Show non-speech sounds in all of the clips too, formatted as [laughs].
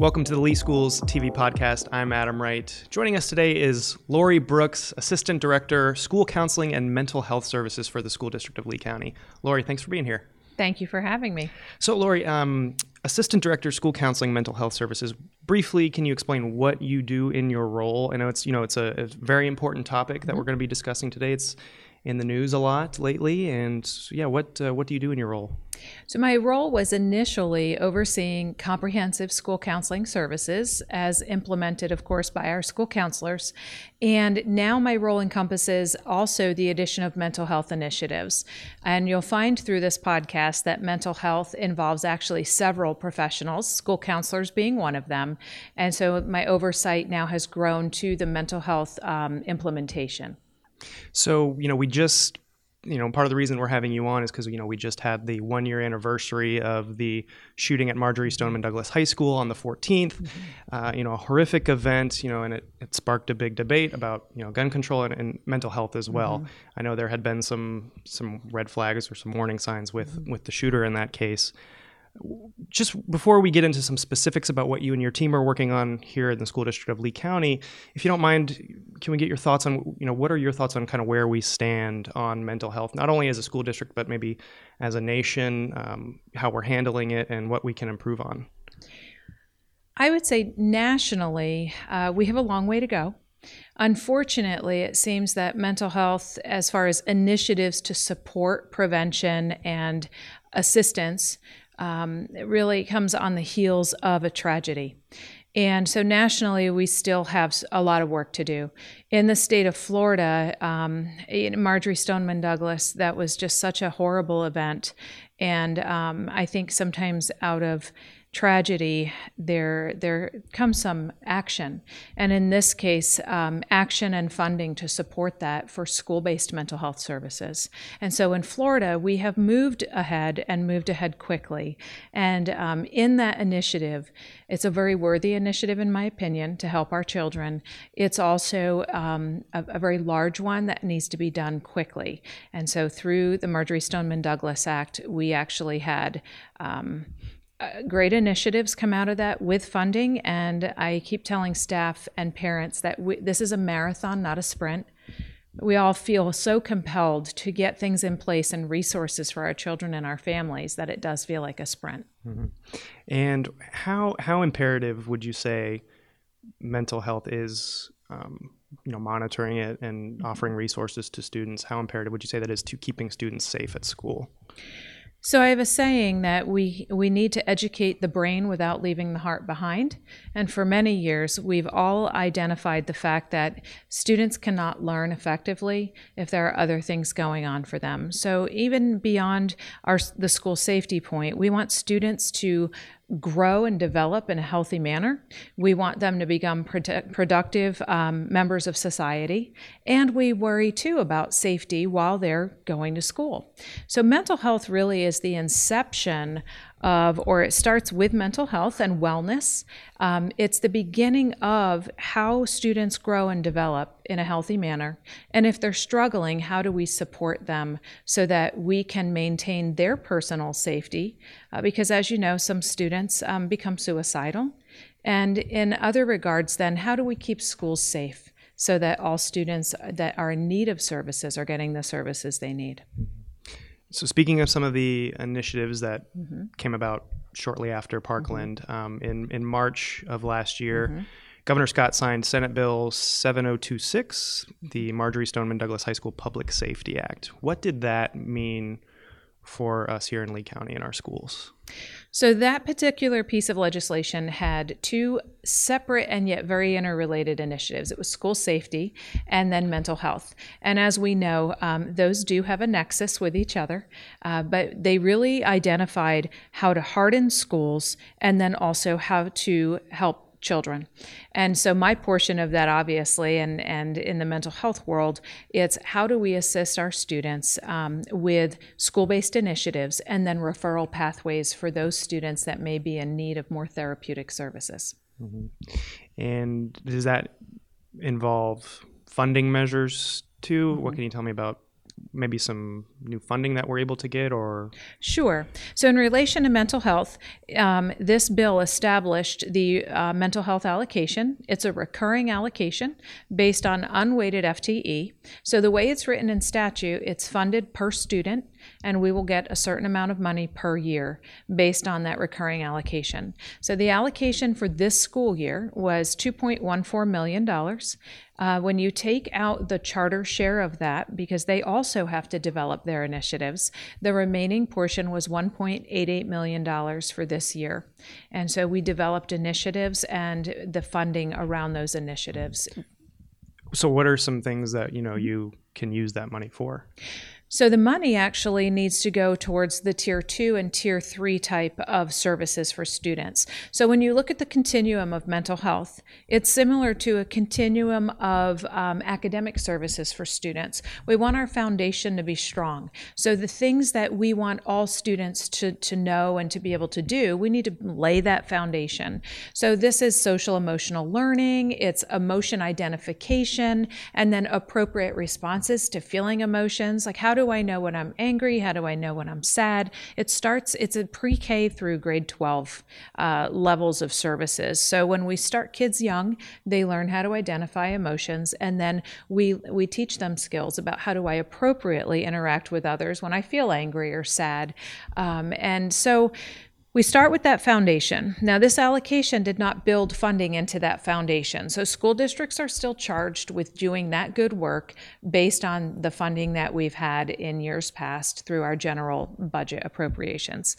Welcome to the Lee Schools TV podcast. I'm Adam Wright. Joining us today is Lori Brooks, Assistant Director, School Counseling and Mental Health Services for the School District of Lee County. Lori, thanks for being here. Thank you for having me. So, Lori, um, Assistant Director, School Counseling, Mental Health Services. Briefly, can you explain what you do in your role? I know it's you know it's a, a very important topic that mm-hmm. we're going to be discussing today. It's in the news a lot lately. And yeah, what uh, what do you do in your role? So my role was initially overseeing comprehensive school counseling services, as implemented, of course, by our school counselors. And now my role encompasses also the addition of mental health initiatives. And you'll find through this podcast that mental health involves actually several professionals, school counselors being one of them. And so my oversight now has grown to the mental health um, implementation. So, you know, we just, you know, part of the reason we're having you on is because, you know, we just had the one year anniversary of the shooting at Marjory Stoneman Douglas High School on the 14th. Mm-hmm. Uh, you know, a horrific event, you know, and it, it sparked a big debate about, you know, gun control and, and mental health as well. Mm-hmm. I know there had been some some red flags or some warning signs with mm-hmm. with the shooter in that case just before we get into some specifics about what you and your team are working on here in the school district of Lee County, if you don't mind, can we get your thoughts on you know what are your thoughts on kind of where we stand on mental health, not only as a school district but maybe as a nation, um, how we're handling it, and what we can improve on. I would say nationally, uh, we have a long way to go. Unfortunately, it seems that mental health, as far as initiatives to support prevention and assistance, um, it really comes on the heels of a tragedy. And so nationally, we still have a lot of work to do. In the state of Florida, um, Marjory Stoneman Douglas, that was just such a horrible event. And um, I think sometimes out of tragedy, there there comes some action, and in this case, um, action and funding to support that for school-based mental health services. And so, in Florida, we have moved ahead and moved ahead quickly. And um, in that initiative, it's a very worthy initiative, in my opinion, to help our children. It's also um, a, a very large one that needs to be done quickly. And so, through the Marjory Stoneman Douglas Act, we actually had um, uh, great initiatives come out of that with funding. And I keep telling staff and parents that we, this is a marathon, not a sprint. We all feel so compelled to get things in place and resources for our children and our families that it does feel like a sprint. Mm-hmm. And how how imperative would you say mental health is? Um, you know, monitoring it and offering resources to students. How imperative would you say that is to keeping students safe at school? So I have a saying that we we need to educate the brain without leaving the heart behind. And for many years, we've all identified the fact that students cannot learn effectively if there are other things going on for them. So even beyond our the school safety point, we want students to grow and develop in a healthy manner. We want them to become produ- productive um, members of society. And we worry too about safety while they're going to school. So, mental health really is the inception of, or it starts with mental health and wellness. Um, it's the beginning of how students grow and develop in a healthy manner. And if they're struggling, how do we support them so that we can maintain their personal safety? Uh, because as you know, some students um, become suicidal. And in other regards, then, how do we keep schools safe so that all students that are in need of services are getting the services they need? Mm-hmm. So, speaking of some of the initiatives that mm-hmm. came about shortly after Parkland, mm-hmm. um, in in March of last year, mm-hmm. Governor Scott signed Senate Bill 7026, the Marjory Stoneman Douglas High School Public Safety Act. What did that mean for us here in Lee County in our schools? So, that particular piece of legislation had two separate and yet very interrelated initiatives. It was school safety and then mental health. And as we know, um, those do have a nexus with each other, uh, but they really identified how to harden schools and then also how to help children. And so my portion of that obviously and and in the mental health world, it's how do we assist our students um, with school-based initiatives and then referral pathways for those students that may be in need of more therapeutic services. Mm-hmm. And does that involve funding measures too? Mm-hmm. What can you tell me about maybe some new funding that we're able to get or Sure. So, in relation to mental health, um, this bill established the uh, mental health allocation. It's a recurring allocation based on unweighted FTE. So, the way it's written in statute, it's funded per student, and we will get a certain amount of money per year based on that recurring allocation. So, the allocation for this school year was $2.14 million. Uh, when you take out the charter share of that, because they also have to develop their initiatives, the remaining portion was $1.88 million for this year. And so we developed initiatives and the funding around those initiatives. So, what are some things that you know you can use that money for? So the money actually needs to go towards the tier two and tier three type of services for students. So when you look at the continuum of mental health, it's similar to a continuum of um, academic services for students. We want our foundation to be strong. So the things that we want all students to, to know and to be able to do, we need to lay that foundation. So this is social emotional learning, it's emotion identification, and then appropriate responses to feeling emotions. Like how do do I know when I'm angry? How do I know when I'm sad? It starts, it's a pre K through grade 12 uh, levels of services. So when we start kids young, they learn how to identify emotions, and then we, we teach them skills about how do I appropriately interact with others when I feel angry or sad. Um, and so we start with that foundation. Now, this allocation did not build funding into that foundation. So, school districts are still charged with doing that good work based on the funding that we've had in years past through our general budget appropriations.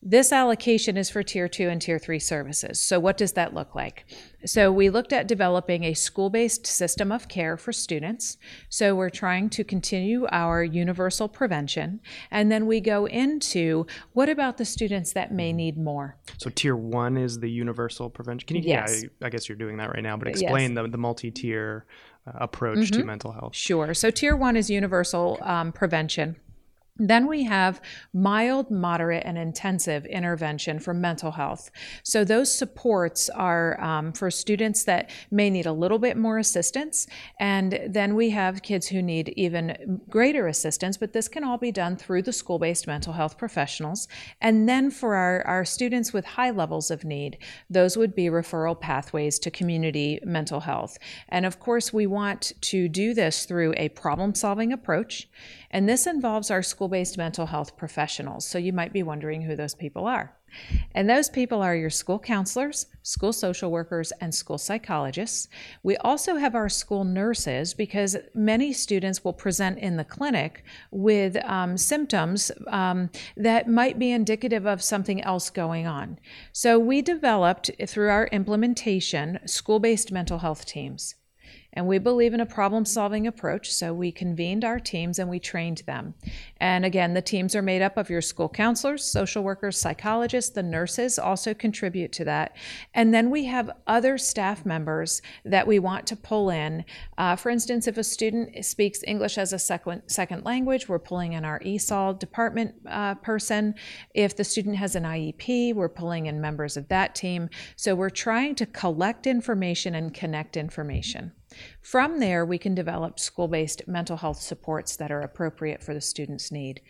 This allocation is for tier two and tier three services. So, what does that look like? So, we looked at developing a school based system of care for students. So, we're trying to continue our universal prevention. And then we go into what about the students that may need more? So, tier one is the universal prevention. Can you, yes. yeah, I guess you're doing that right now, but explain yes. the, the multi tier uh, approach mm-hmm. to mental health. Sure. So, tier one is universal um, prevention. Then we have mild, moderate, and intensive intervention for mental health. So, those supports are um, for students that may need a little bit more assistance. And then we have kids who need even greater assistance, but this can all be done through the school based mental health professionals. And then for our, our students with high levels of need, those would be referral pathways to community mental health. And of course, we want to do this through a problem solving approach. And this involves our school based mental health professionals. So you might be wondering who those people are. And those people are your school counselors, school social workers, and school psychologists. We also have our school nurses because many students will present in the clinic with um, symptoms um, that might be indicative of something else going on. So we developed through our implementation school based mental health teams. And we believe in a problem solving approach, so we convened our teams and we trained them. And again, the teams are made up of your school counselors, social workers, psychologists, the nurses also contribute to that. And then we have other staff members that we want to pull in. Uh, for instance, if a student speaks English as a second, second language, we're pulling in our ESOL department uh, person. If the student has an IEP, we're pulling in members of that team. So we're trying to collect information and connect information. From there, we can develop school based mental health supports that are appropriate for the student's need.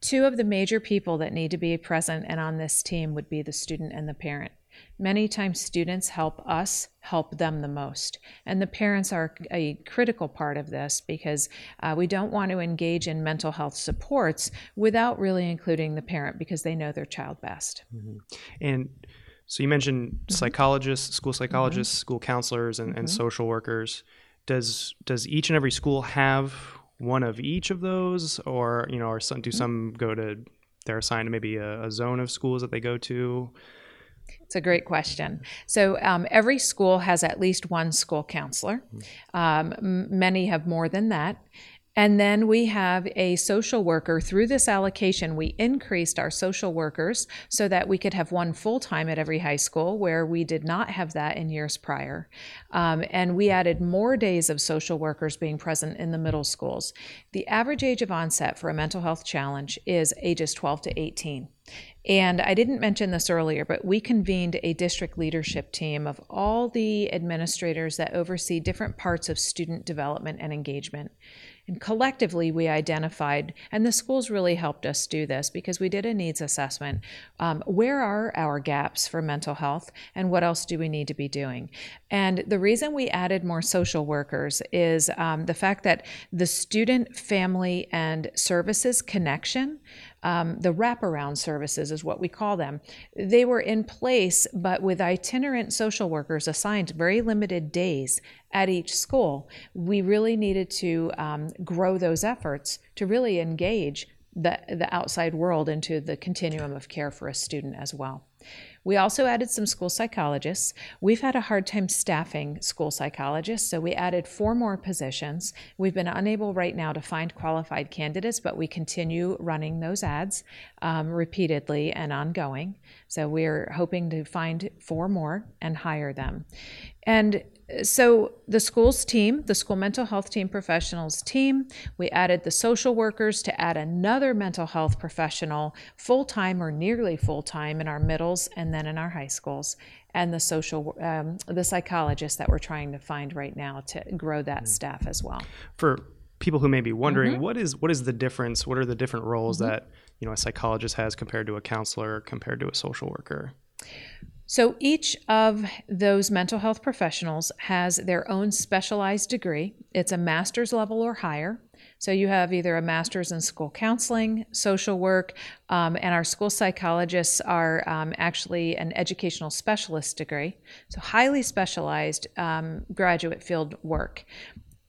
Two of the major people that need to be present and on this team would be the student and the parent. Many times, students help us help them the most. And the parents are a critical part of this because uh, we don't want to engage in mental health supports without really including the parent because they know their child best. Mm-hmm. And so you mentioned mm-hmm. psychologists, school psychologists, mm-hmm. school counselors, and, and mm-hmm. social workers. Does does each and every school have one of each of those, or you know, or some, do mm-hmm. some go to they're assigned to maybe a, a zone of schools that they go to? It's a great question. So um, every school has at least one school counselor. Mm-hmm. Um, many have more than that. And then we have a social worker. Through this allocation, we increased our social workers so that we could have one full time at every high school, where we did not have that in years prior. Um, and we added more days of social workers being present in the middle schools. The average age of onset for a mental health challenge is ages 12 to 18. And I didn't mention this earlier, but we convened a district leadership team of all the administrators that oversee different parts of student development and engagement. And collectively, we identified, and the schools really helped us do this because we did a needs assessment. Um, where are our gaps for mental health, and what else do we need to be doing? And the reason we added more social workers is um, the fact that the student, family, and services connection um, the wraparound services is what we call them. They were in place, but with itinerant social workers assigned very limited days at each school, we really needed to um, grow those efforts to really engage the, the outside world into the continuum of care for a student as well. We also added some school psychologists. We've had a hard time staffing school psychologists, so we added four more positions. We've been unable right now to find qualified candidates, but we continue running those ads um, repeatedly and ongoing. So we're hoping to find four more and hire them. And so the school's team, the school mental health team professionals team, we added the social workers to add another mental health professional full time or nearly full time in our middles and then in our high schools, and the social um, the psychologists that we're trying to find right now to grow that mm-hmm. staff as well. For people who may be wondering, mm-hmm. what is what is the difference? What are the different roles mm-hmm. that you know a psychologist has compared to a counselor, compared to a social worker? So each of those mental health professionals has their own specialized degree. It's a master's level or higher. So you have either a master's in school counseling, social work, um, and our school psychologists are um, actually an educational specialist degree. So highly specialized um, graduate field work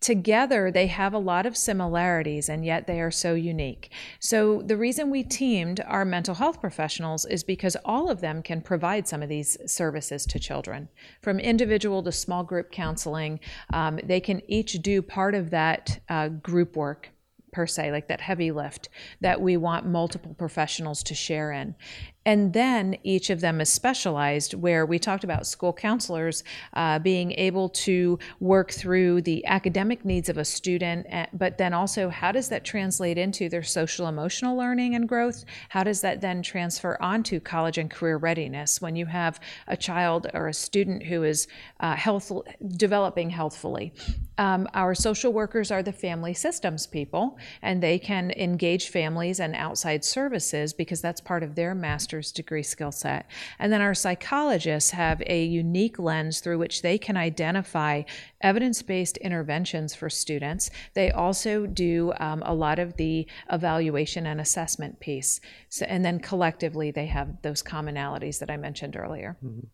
together they have a lot of similarities and yet they are so unique. So the reason we teamed our mental health professionals is because all of them can provide some of these services to children. From individual to small group counseling, um, they can each do part of that uh, group work per se, like that heavy lift that we want multiple professionals to share in. And then each of them is specialized, where we talked about school counselors uh, being able to work through the academic needs of a student, eh, but then also how does that translate into their social emotional learning and growth? How does that then transfer onto college and career readiness when you have a child or a student who is uh, health, developing healthfully? Um, our social workers are the family systems people, and they can engage families and outside services because that's part of their master master's degree skill set. And then our psychologists have a unique lens through which they can identify evidence based interventions for students. They also do um, a lot of the evaluation and assessment piece. So, and then collectively, they have those commonalities that I mentioned earlier. Mm-hmm.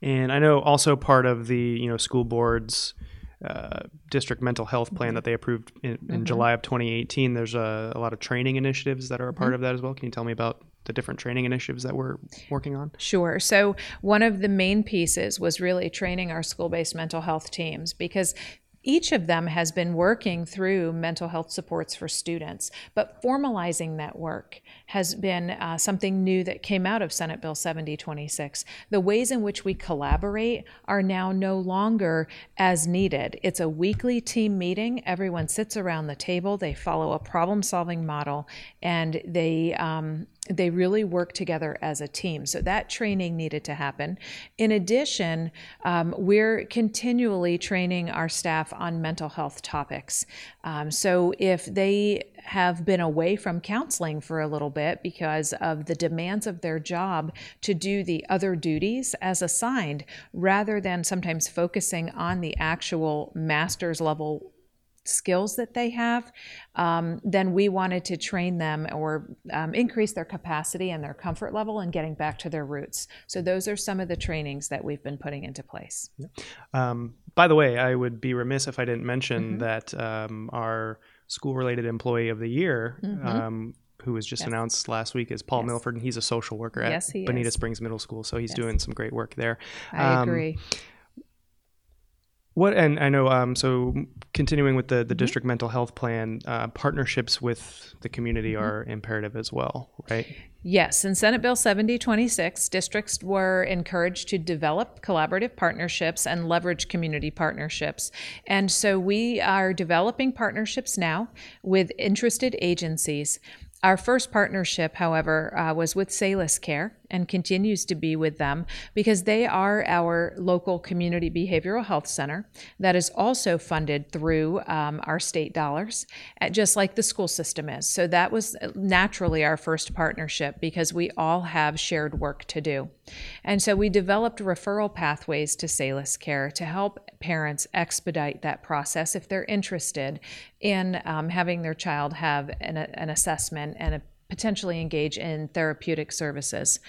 And I know also part of the you know school boards. Uh, district mental health plan mm-hmm. that they approved in, in mm-hmm. July of 2018. There's a, a, lot of training initiatives that are a part mm-hmm. of that as well. Can you tell me about the different training initiatives that we're working on? Sure. So, one of the main pieces was really training our school based mental health teams because each of them has been working through mental health supports for students, but formalizing that work has been uh, something new that came out of Senate Bill 7026. The ways in which we collaborate are now no longer as needed. It's a weekly team meeting. Everyone sits around the table, they follow a problem solving model, and they um, they really work together as a team. So that training needed to happen. In addition, um, we're continually training our staff on mental health topics. Um, so if they have been away from counseling for a little bit because of the demands of their job to do the other duties as assigned, rather than sometimes focusing on the actual master's level skills that they have, um, then we wanted to train them or um, increase their capacity and their comfort level in getting back to their roots. So those are some of the trainings that we've been putting into place. Um, by the way, I would be remiss if I didn't mention mm-hmm. that um, our school-related employee of the year. Mm-hmm um, who was just yes. announced last week is Paul yes. Milford, and he's a social worker at yes, Bonita is. Springs Middle School. So he's doing some great work there. I um, agree. What and I know um, so continuing with the the mm-hmm. district mental health plan, uh, partnerships with the community mm-hmm. are imperative as well, right? Yes, in Senate Bill 7026, districts were encouraged to develop collaborative partnerships and leverage community partnerships. And so we are developing partnerships now with interested agencies our first partnership, however, uh, was with Salus Care and continues to be with them because they are our local community behavioral health center that is also funded through um, our state dollars, uh, just like the school system is. So that was naturally our first partnership because we all have shared work to do. And so we developed referral pathways to Salus Care to help parents expedite that process if they're interested in um, having their child have an, an assessment and a potentially engage in therapeutic services.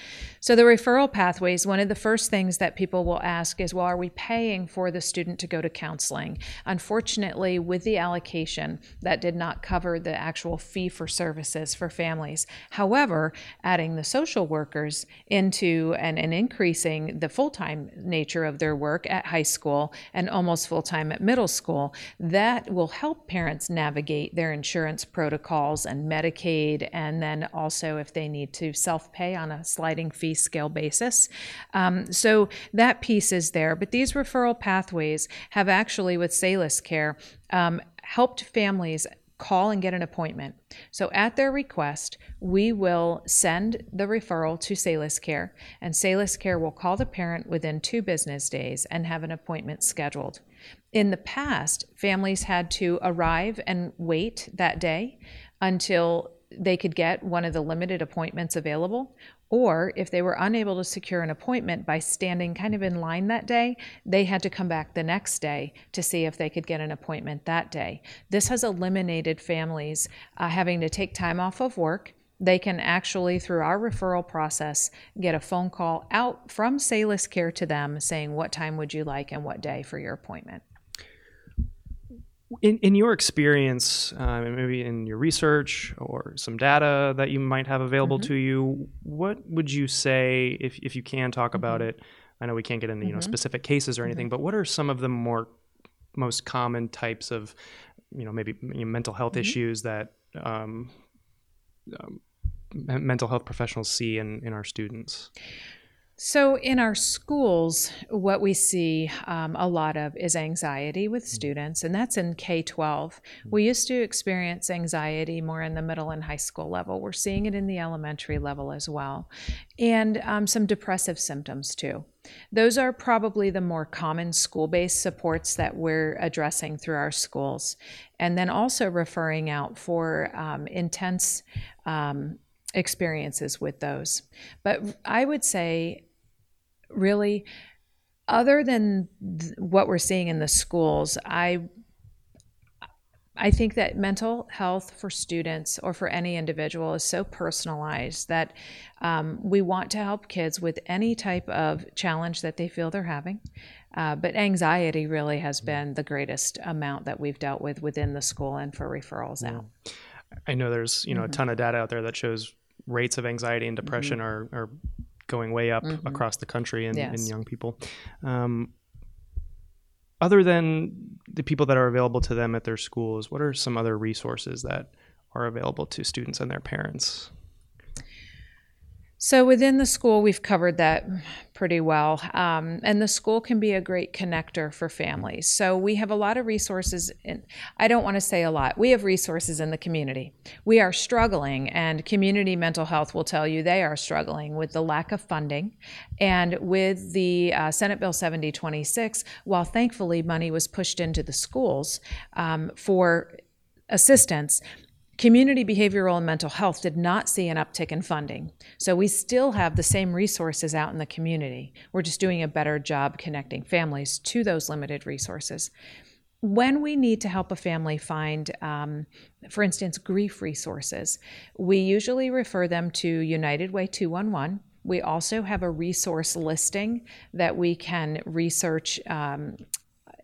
So, the referral pathways, one of the first things that people will ask is, well, are we paying for the student to go to counseling? Unfortunately, with the allocation, that did not cover the actual fee for services for families. However, adding the social workers into and, and increasing the full time nature of their work at high school and almost full time at middle school, that will help parents navigate their insurance protocols and Medicaid and then also if they need to self pay on a sliding fee scale basis. Um, so that piece is there. But these referral pathways have actually, with Salus Care, um, helped families call and get an appointment. So, at their request, we will send the referral to Salus Care, and Salus Care will call the parent within two business days and have an appointment scheduled. In the past, families had to arrive and wait that day until they could get one of the limited appointments available, or if they were unable to secure an appointment by standing kind of in line that day, they had to come back the next day to see if they could get an appointment that day. This has eliminated families uh, having to take time off of work. They can actually, through our referral process, get a phone call out from Salus Care to them saying, What time would you like and what day for your appointment? In, in your experience, uh, maybe in your research or some data that you might have available mm-hmm. to you, what would you say, if, if you can talk mm-hmm. about it? I know we can't get into you know mm-hmm. specific cases or anything, mm-hmm. but what are some of the more most common types of you know maybe you know, mental health mm-hmm. issues that um, um, mental health professionals see in, in our students? So, in our schools, what we see um, a lot of is anxiety with mm-hmm. students, and that's in K 12. Mm-hmm. We used to experience anxiety more in the middle and high school level. We're seeing it in the elementary level as well, and um, some depressive symptoms too. Those are probably the more common school based supports that we're addressing through our schools, and then also referring out for um, intense um, experiences with those. But I would say really other than th- what we're seeing in the schools i I think that mental health for students or for any individual is so personalized that um, we want to help kids with any type of challenge that they feel they're having. Uh, but anxiety really has been the greatest amount that we've dealt with within the school and for referrals out. I know there's you know mm-hmm. a ton of data out there that shows rates of anxiety and depression mm-hmm. are, are going way up mm-hmm. across the country in, yes. in young people. Um, other than the people that are available to them at their schools, what are some other resources that are available to students and their parents? So within the school, we've covered that pretty well. Um, and the school can be a great connector for families. So we have a lot of resources. In, I don't want to say a lot. We have resources in the community. We are struggling, and community mental health will tell you they are struggling with the lack of funding. And with the uh, Senate Bill 7026, while thankfully money was pushed into the schools um, for assistance, Community behavioral and mental health did not see an uptick in funding. So we still have the same resources out in the community. We're just doing a better job connecting families to those limited resources. When we need to help a family find, um, for instance, grief resources, we usually refer them to United Way 211. We also have a resource listing that we can research um,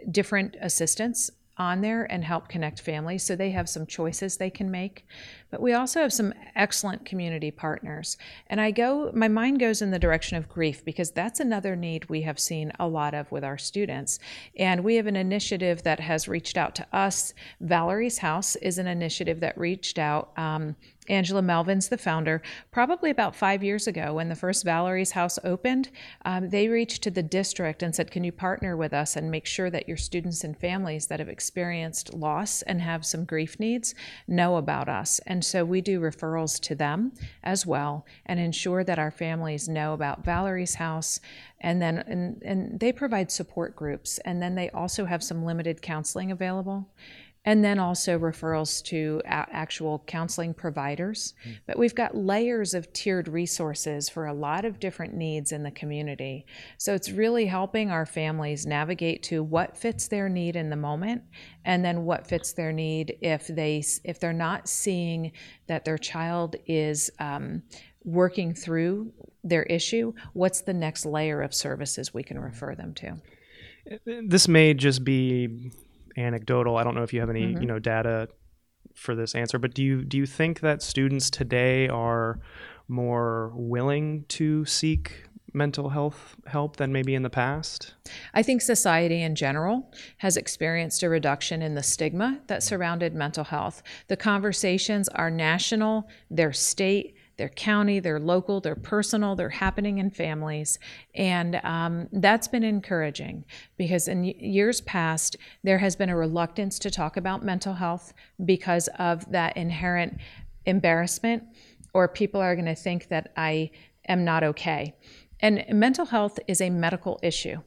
different assistance on there and help connect families so they have some choices they can make. But we also have some excellent community partners. And i go my mind goes in the direction of grief because that's another need we have seen a lot of with our students. And we have an initiative that has reached out to us. Valerie's house is an initiative that reached out um, Angela Melvin's the founder. Probably about five years ago, when the first Valerie's House opened, um, they reached to the district and said, Can you partner with us and make sure that your students and families that have experienced loss and have some grief needs know about us? And so we do referrals to them as well and ensure that our families know about Valerie's house. And then and, and they provide support groups. And then they also have some limited counseling available and then also referrals to actual counseling providers. Mm. But we've got layers of tiered resources for a lot of different needs in the community. So it's really helping our families navigate to what fits their need in the moment and then what fits their need if they if they're not seeing that their child is um, working through their issue, what's the next layer of services we can refer them to? This may just be anecdotal. I don't know if you have any, mm-hmm. you know, data for this answer, but do you do you think that students today are more willing to seek mental health help than maybe in the past? I think society in general has experienced a reduction in the stigma that surrounded mental health. The conversations are national, they're state, their county, their local, their personal, they're happening in families. And um, that's been encouraging because in years past, there has been a reluctance to talk about mental health because of that inherent embarrassment, or people are going to think that I am not okay. And mental health is a medical issue.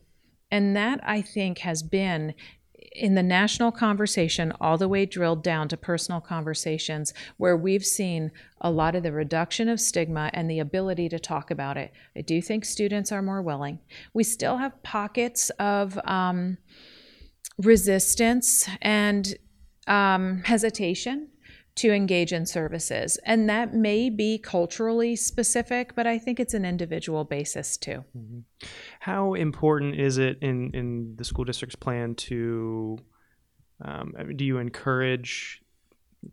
And that I think has been in the national conversation, all the way drilled down to personal conversations, where we've seen a lot of the reduction of stigma and the ability to talk about it. I do think students are more willing. We still have pockets of um, resistance and um, hesitation to engage in services. And that may be culturally specific, but I think it's an individual basis too. Mm-hmm. How important is it in, in the school district's plan to, um, do you encourage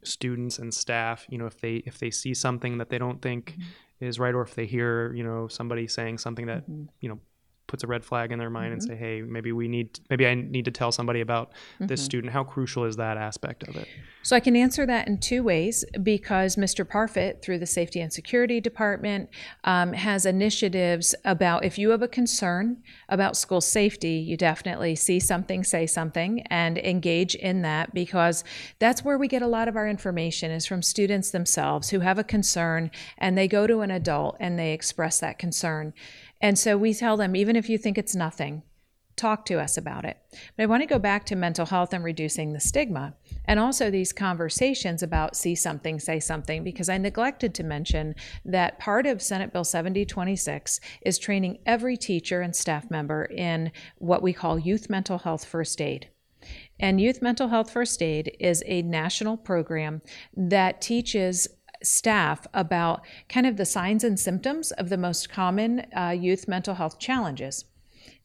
students and staff, you know, if they, if they see something that they don't think mm-hmm. is right, or if they hear, you know, somebody saying something that, mm-hmm. you know, puts a red flag in their mind mm-hmm. and say, hey, maybe we need, maybe I need to tell somebody about mm-hmm. this student. How crucial is that aspect of it? So I can answer that in two ways because Mr. Parfit, through the Safety and Security Department, um, has initiatives about if you have a concern about school safety, you definitely see something, say something, and engage in that because that's where we get a lot of our information is from students themselves who have a concern and they go to an adult and they express that concern. And so we tell them, even if you think it's nothing, talk to us about it. But I want to go back to mental health and reducing the stigma, and also these conversations about see something, say something, because I neglected to mention that part of Senate Bill 7026 is training every teacher and staff member in what we call youth mental health first aid. And Youth Mental Health First Aid is a national program that teaches staff about kind of the signs and symptoms of the most common uh, youth mental health challenges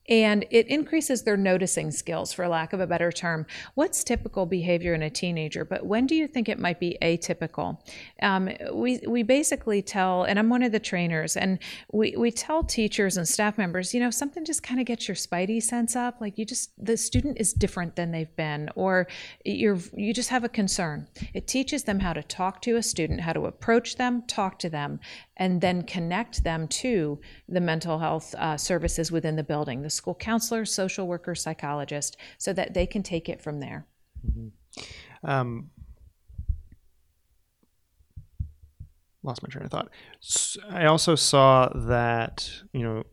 and it increases their noticing skills for lack of a better term. What's typical behavior in a teenager? But when do you think it might be atypical? Um, we, we basically tell and i'm one of the trainers and we, we tell teachers and staff members you know something just kind of gets your spidey sense up. Like you just the student is different than they've been or you're you just have a concern. It teaches them how to talk to a student how to approach them talk to them and then connect them to the mental health uh, services within the building, the school counselor, social worker, psychologist, so that they can take it from there. Mm-hmm. Um, lost my train of thought. I also saw that you know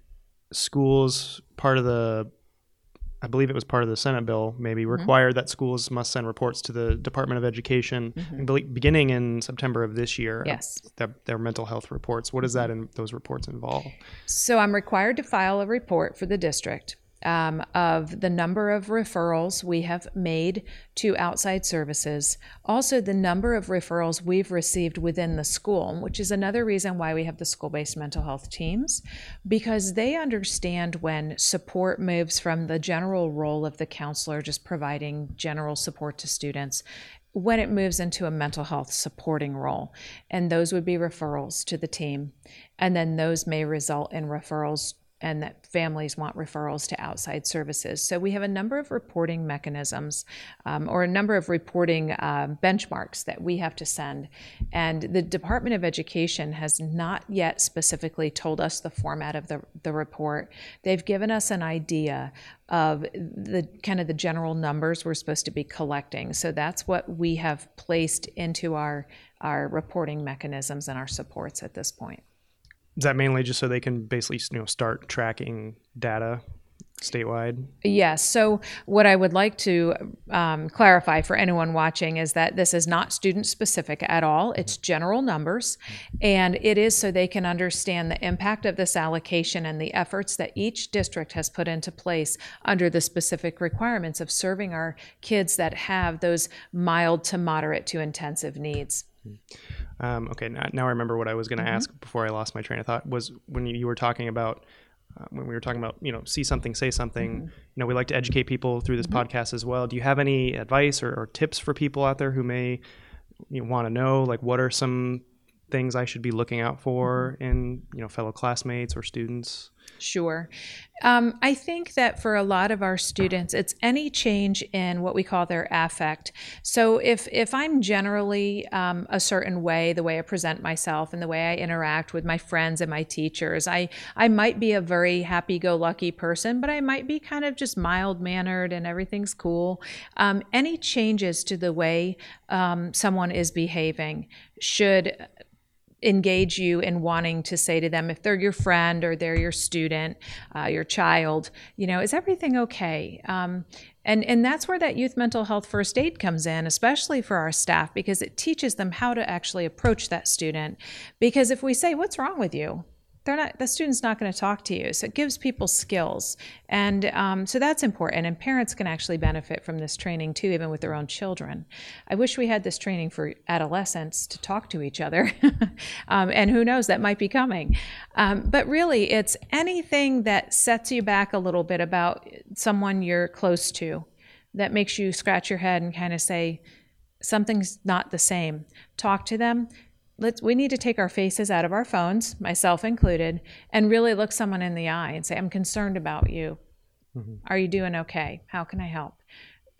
schools part of the I believe it was part of the Senate bill, maybe mm-hmm. required that schools must send reports to the Department of Education mm-hmm. beginning in September of this year. Yes. Their, their, mental health reports. What does that in those reports involve? So I'm required to file a report for the district um, of the number of referrals we have made to outside services, also the number of referrals we've received within the school, which is another reason why we have the school based mental health teams, because they understand when support moves from the general role of the counselor, just providing general support to students, when it moves into a mental health supporting role. And those would be referrals to the team. And then those may result in referrals and that families want referrals to outside services. So we have a number of reporting mechanisms um, or a number of reporting uh, benchmarks that we have to send. And the Department of Education has not yet specifically told us the format of the, the report. They've given us an idea of the kind of the general numbers we're supposed to be collecting. So that's what we have placed into our, our reporting mechanisms and our supports at this point. Is that mainly just so they can basically you know start tracking data statewide? Yes. So, what I would like to um, clarify for anyone watching is that this is not student specific at all. It's general numbers, and it is so they can understand the impact of this allocation and the efforts that each district has put into place under the specific requirements of serving our kids that have those mild to moderate to intensive needs. Um, okay, now, now, I remember what I was going to mm-hmm. ask before I lost my train of thought. Was when you, you were talking about uh, when we were talking about you know see something, say something. Mm-hmm. You know, we like to educate people through this mm-hmm. podcast as well. Do you have any advice or, or tips for people out there who may you know, want to know like what are some things I should be looking out for mm-hmm. in you know fellow classmates or students? Sure. Um, I think that for a lot of our students, it's any change in what we call their affect. So if if I'm generally um, a certain way, the way I present myself and the way I interact with my friends and my teachers, I I might be a very happy-go-lucky person, but I might be kind of just mild-mannered and everything's cool. Um, any changes to the way um, someone is behaving should engage you in wanting to say to them if they're your friend or they're your student uh, your child you know is everything okay? Um, and and that's where that youth mental health first aid comes in especially for our staff because it teaches them how to actually approach that student. Because if we say what's wrong with you they're not the student's not going to talk to you. So it gives people skills. And um, so that's important. And parents can actually benefit from this training too even with their own children. I wish we had this training for adolescents to talk to each other. [laughs] Um, and who knows that might be coming. Um, but really it's anything that sets you back a little bit about someone you're close to that makes you scratch your head and kind of say something's not the same. Talk to them let's we need to take our faces out of our phones myself included and really look someone in the eye and say i'm concerned about you. Mm-hmm. are you doing okay? How can i help?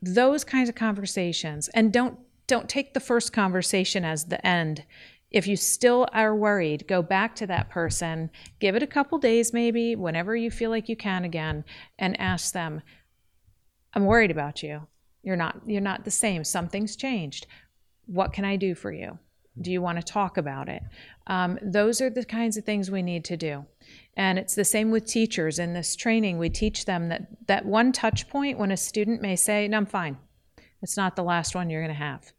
Those kinds of conversations and don't don't take the first conversation as the end. If you still are worried go back to that person give it a couple days maybe whenever you feel like you can again and ask them i'm worried about you. You're not you're not the same. Something's changed. What can i do for you do you want to talk about it? Um, those are the kinds of things we need to do. And it's the same with teachers. In this training, we teach them that that one touch point when a student may say, No, I'm fine. It's not the last one you're going to have.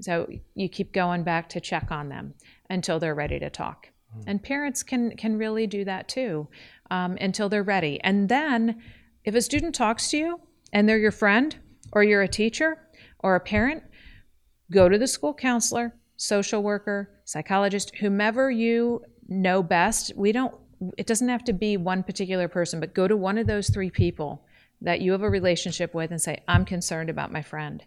So you keep going back to check on them until they're ready to talk. Mm. And parents can, can really do that too um, until they're ready. And then if a student talks to you and they're your friend or you're a teacher or a parent, go to the school counselor social worker, psychologist, whomever you know best. We don't, it doesn't have to be one particular person, but go to one of those three people that you have a relationship with and say, I'm concerned about my friend.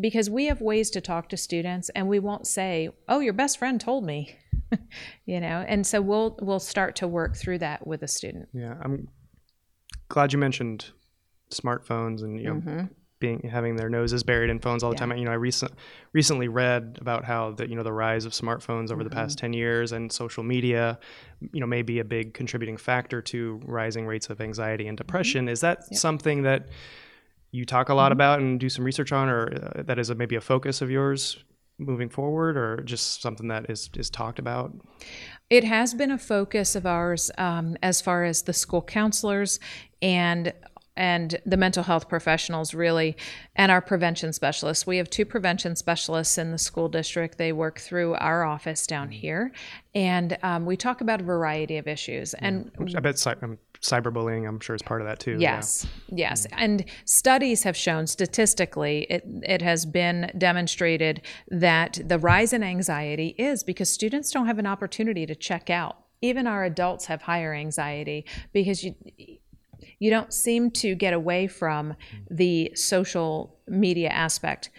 Because we have ways to talk to students and we won't say, Oh, your best friend told me. [laughs] you know, and so we'll we'll start to work through that with a student. Yeah, I'm glad you mentioned smartphones and you know mm-hmm being having their noses buried in phones all the yeah. time. You know, I recent, recently read about how the you know the rise of smartphones over mm-hmm. the past ten years and social media, you know, may be a big contributing factor to rising rates of anxiety and mm-hmm. depression. Mm-hmm. Is that yep. something that you talk a lot mm-hmm. about and do some research on, or uh, that is a, maybe a focus of yours moving forward, or just something that is is talked about? It has been a focus of ours um, as far as the school counselors and and the mental health professionals really and our prevention specialists. We have two prevention specialists in the school district. They work through our office down mm-hmm. here. And um, we talk about a variety of issues. And i bet um, cyberbullying i'm sure is part of that too. Yes. Yeah. yes. Mm-hmm. and studies have shown statistically it, it has been demonstrated that the rise in anxiety is because students don't have an opportunity to check out. Even our adults have higher anxiety because you you don't seem to get away from the social media aspect.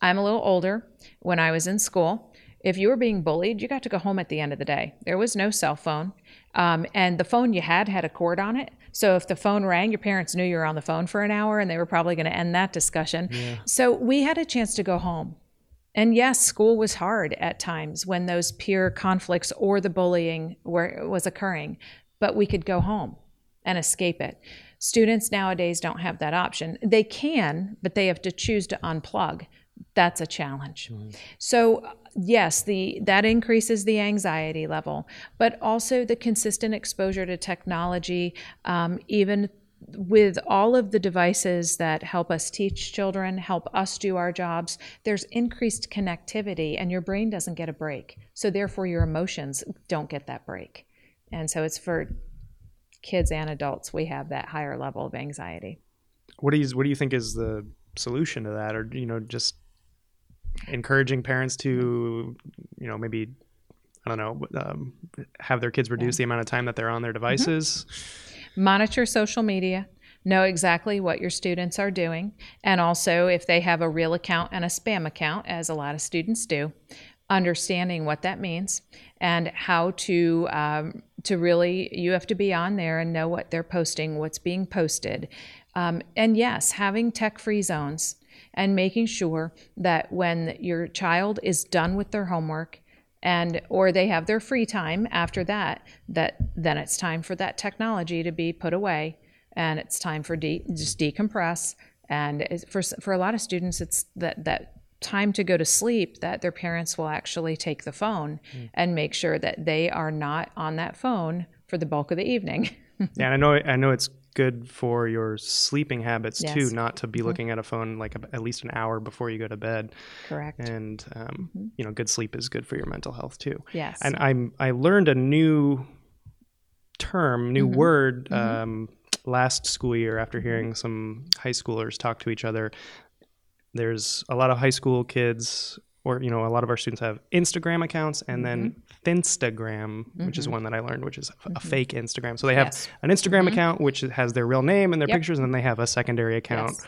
I'm a little older. When I was in school, If you were being bullied, you got to go home at the end of the day. There was no cell phone. Um, and the phone you had had a cord on it. So if the phone rang, your parents knew you were on the phone for an hour and they were probably going to end that discussion. Yeah. So we had a chance to go home. And yes, school was hard at times when those peer conflicts or the bullying were, was occurring, but we could go home and escape it. Students nowadays don't have that option. They can, but they have to choose to unplug. That's a challenge. Mm-hmm. So yes, the that increases the anxiety level, but also the consistent exposure to technology, um, even with all of the devices that help us teach children, help us do our jobs, there's increased connectivity and your brain doesn't get a break. So, therefore, your emotions don't get that break. And so, it's for kids and adults, we have that higher level of anxiety. What do you, what do you think is the solution to that? Or, you know, just encouraging parents to, you know, maybe, I don't know, um, have their kids reduce yeah. the amount of time that they're on their devices? Mm-hmm Monitor social media. Know exactly what your students are doing. And also, if they have a real account and a spam account, as a lot of students do, understanding what that means and how to um, to really you have to be on there and know what they're posting what's being posted. Um, and yes having tech free zones and making sure that when your child is done with their homework and or they have their free time after that that then it's time for that technology to be put away and it's time for de- just decompress. And for for a lot of students it's that that time to go to sleep that their parents will actually take the phone mm. and make sure that they are not on that phone for the bulk of the evening [laughs] yeah and i know i know it's good for your sleeping habits yes. too, not to be mm-hmm. looking at a phone like a, at least an hour before you go to bed. Correct. And um, mm-hmm. you know, good sleep is good for your mental health too. Yes. And I'm I learned a new term, new mm-hmm. word mm-hmm. um, last school year after mm-hmm. hearing some high schoolers talk to each other. There's a lot of high school kids or you know a lot of our students have instagram accounts and then mm-hmm. finstagram mm-hmm. which is mm-hmm. one that i learned which is a, mm-hmm. fake instagram so they have yes. an instagram mm-hmm. account which has their real name and their yep. pictures and then they have a secondary account yes.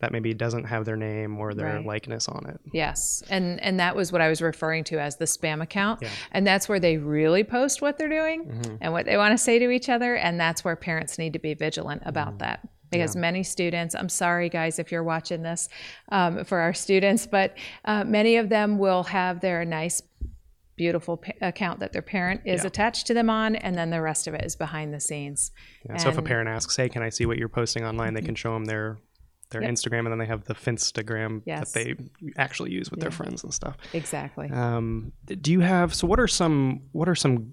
that maybe doesn't have their name or their right. likeness on it yes and and that was what i was referring to as the spam account yeah. and that's where they really post what they're doing mm-hmm. and what they want to say to each other and that's where parents need to be vigilant about that because yeah. many students, I'm sorry guys if you're watching this um, for our students, but uh, many of them will have their nice beautiful pa- account that their parent is yeah. attached to them on, and then the rest of it is behind the scenes. Yeah, so if a parent asks, "Hey, can I see what you're posting online?" Mm-hmm. they can show them their their yep. Instagram, and then they have the Finstagram yes. that they actually use with yeah. their friends and stuff. Exactly. Um, do you have? So, what are some what are some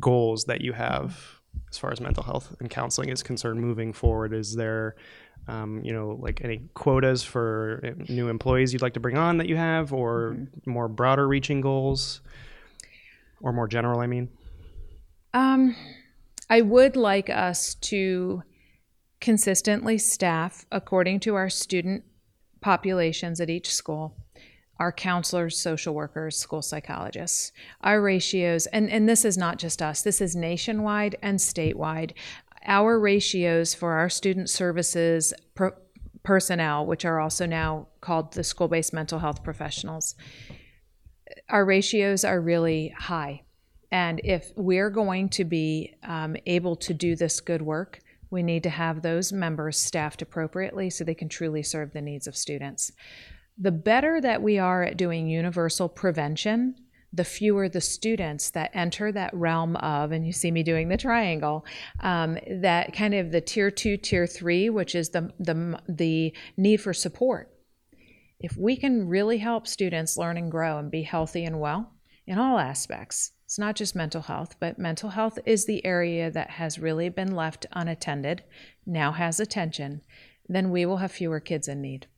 goals that you have as far as mental health and counseling is concerned moving forward? Is there, um, you know, like any quotas for uh, new employees you'd like to bring on that you have, or mm-hmm. more broader reaching goals, or more general? I mean, um, I would like us to consistently staff according to our student populations at each school our counselors, social workers, school psychologists. Our ratios, and, and this is not just us, this is nationwide and statewide. Our ratios for our student services pro- personnel, which are also now called the school based mental health professionals, our ratios are really high. And if we're going to be um, able to do this good work, we need to have those members staffed appropriately so they can truly serve the needs of students the better that we are at doing universal prevention, the fewer the students that enter that realm of, and you see me doing the triangle, um, that kind of the tier two, tier three, which is the, the, the need for support. If we can really help students learn and grow and be healthy and well in all aspects, it's not just mental health, but mental health is the area that has really been left unattended, now has attention, then we will have fewer kids in need.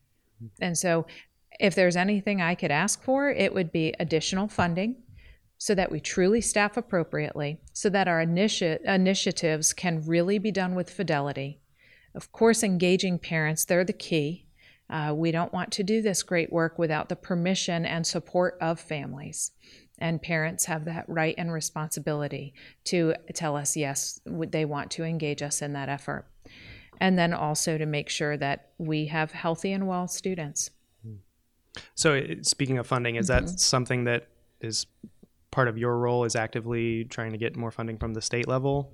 And so, if there's anything I could ask for, it would be additional funding so that we truly staff appropriately, so that our initi- initiatives can really be done with fidelity. Of course, engaging parents, they're the key. Uh, we don't want to do this great work without the permission and support of families. And parents have that right and responsibility to tell us, yes, they want to engage us in that effort and then also to make sure that we have healthy and well students. So, speaking of funding, is mm-hmm. that something that is part of your role is actively trying to get more funding from the state level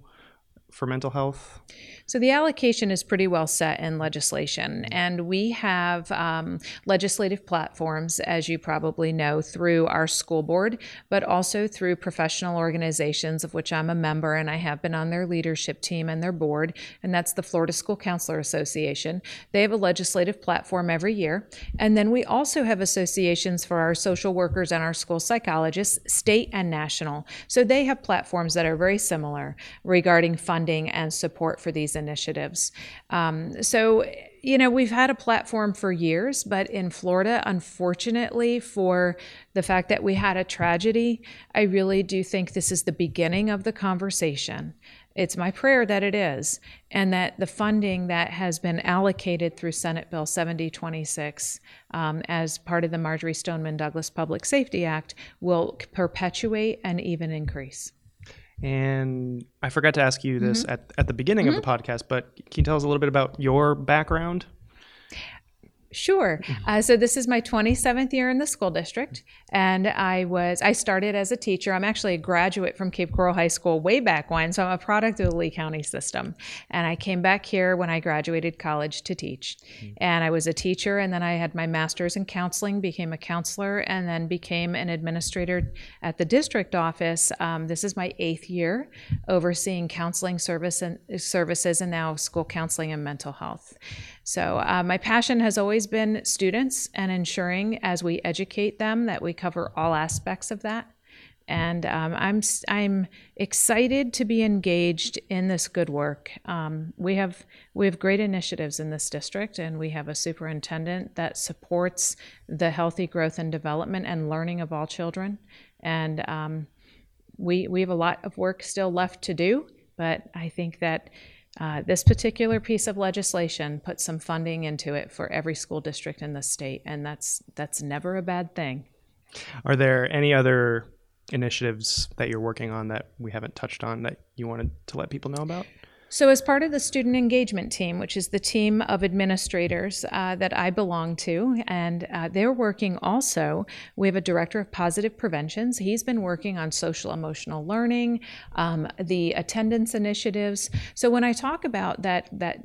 for mental health? So the allocation is pretty well set in legislation, and we have um, legislative platforms, as you probably know, through our school board, but also through professional organizations of which I'm a member, and I have been on their leadership team and their board, and that's the Florida School Counselor Association. They have a legislative platform every year, and then we also have associations for our social workers and our school psychologists, state and national. So they have platforms that are very similar regarding funding and support for these initiatives. Um, so, you know, we've had a platform for years, but in Florida, unfortunately, for the fact that we had a tragedy, I really do think this is the beginning of the conversation. It's my prayer that it is, and that the funding that has been allocated through Senate Bill 7026 um, as part of the Marjory Stoneman Douglas Public Safety Act will perpetuate and even increase. And I forgot to ask you this mm-hmm. at, at the beginning mm-hmm. of the podcast, but can you tell us a little bit about your background? Sure. Mm-hmm. Uh, so this is my 27th year in the school district, and I was I started as a teacher. I'm actually a graduate from Cape Coral High School way back when, so I'm a product of the Lee County system. And I came back here when I graduated college to teach, mm-hmm. and I was a teacher, and then I had my master's in counseling, became a counselor, and then became an administrator at the district office. Um, this is my eighth year overseeing counseling service and services, and now school counseling and mental health. So, uh, my passion has always been students and ensuring as we educate them that we cover all aspects of that. And um, I'm, I'm excited to be engaged in this good work. Um, we, have, we have great initiatives in this district, and we have a superintendent that supports the healthy growth and development and learning of all children. And um, we, we have a lot of work still left to do, but I think that uh, this particular piece of legislation puts some funding into it for every school district in the state, and that's that's never a bad thing. Are there any other initiatives that you're working on that we haven't touched on that you wanted to let people know about? So, as part of the student engagement team, which is the team of administrators uh, that I belong to, and uh, they're working also, we have a director of positive preventions. He's been working on social emotional learning, um, the attendance initiatives. So, when I talk about that, that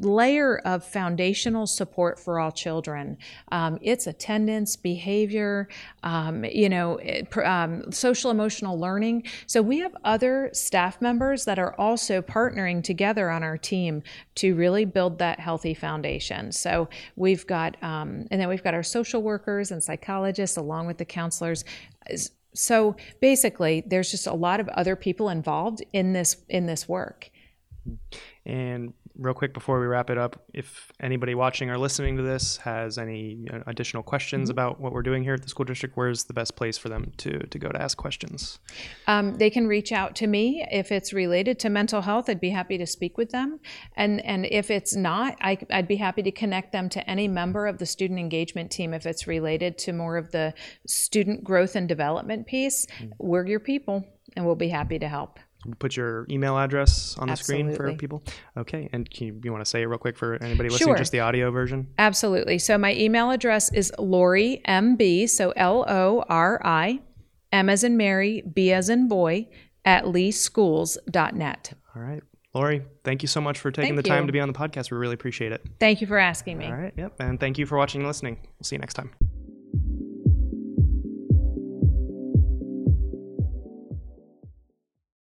layer of foundational support for all children. Um, it's attendance, behavior, um, you know, um, social emotional learning. So we have other staff members that are also partnering together on our team to really build that healthy foundation. So we've got, um, and then we've got our social workers and psychologists along with the counselors. So basically, there's just a lot of other people involved in this in this work. And real quick before we wrap it up, if anybody watching or listening to this has any additional questions mm-hmm. about what we're doing here at the school district, where's the best place for them to, to go to ask questions? Um, they can reach out to me if it's related to mental health. I'd be happy to speak with them, and and if it's not, I, would be happy to connect them to any member of the student engagement team if it's related to more of the student growth and development piece. Mm-hmm. We're your people, and we'll be happy to help put your email address on the Absolutely. screen for people. Okay, and you, you want to say it real quick for anybody listening, sure. just the audio version? Absolutely. So my email address is Lori MB, so L O R I, M as in Mary, B as in boy, at leeschools.net. All right. Lori, thank you so much for taking thank the time you. to be on the podcast. We really appreciate it. Thank you for asking me. All right. Yep. And thank you for watching and listening. We'll see you next time.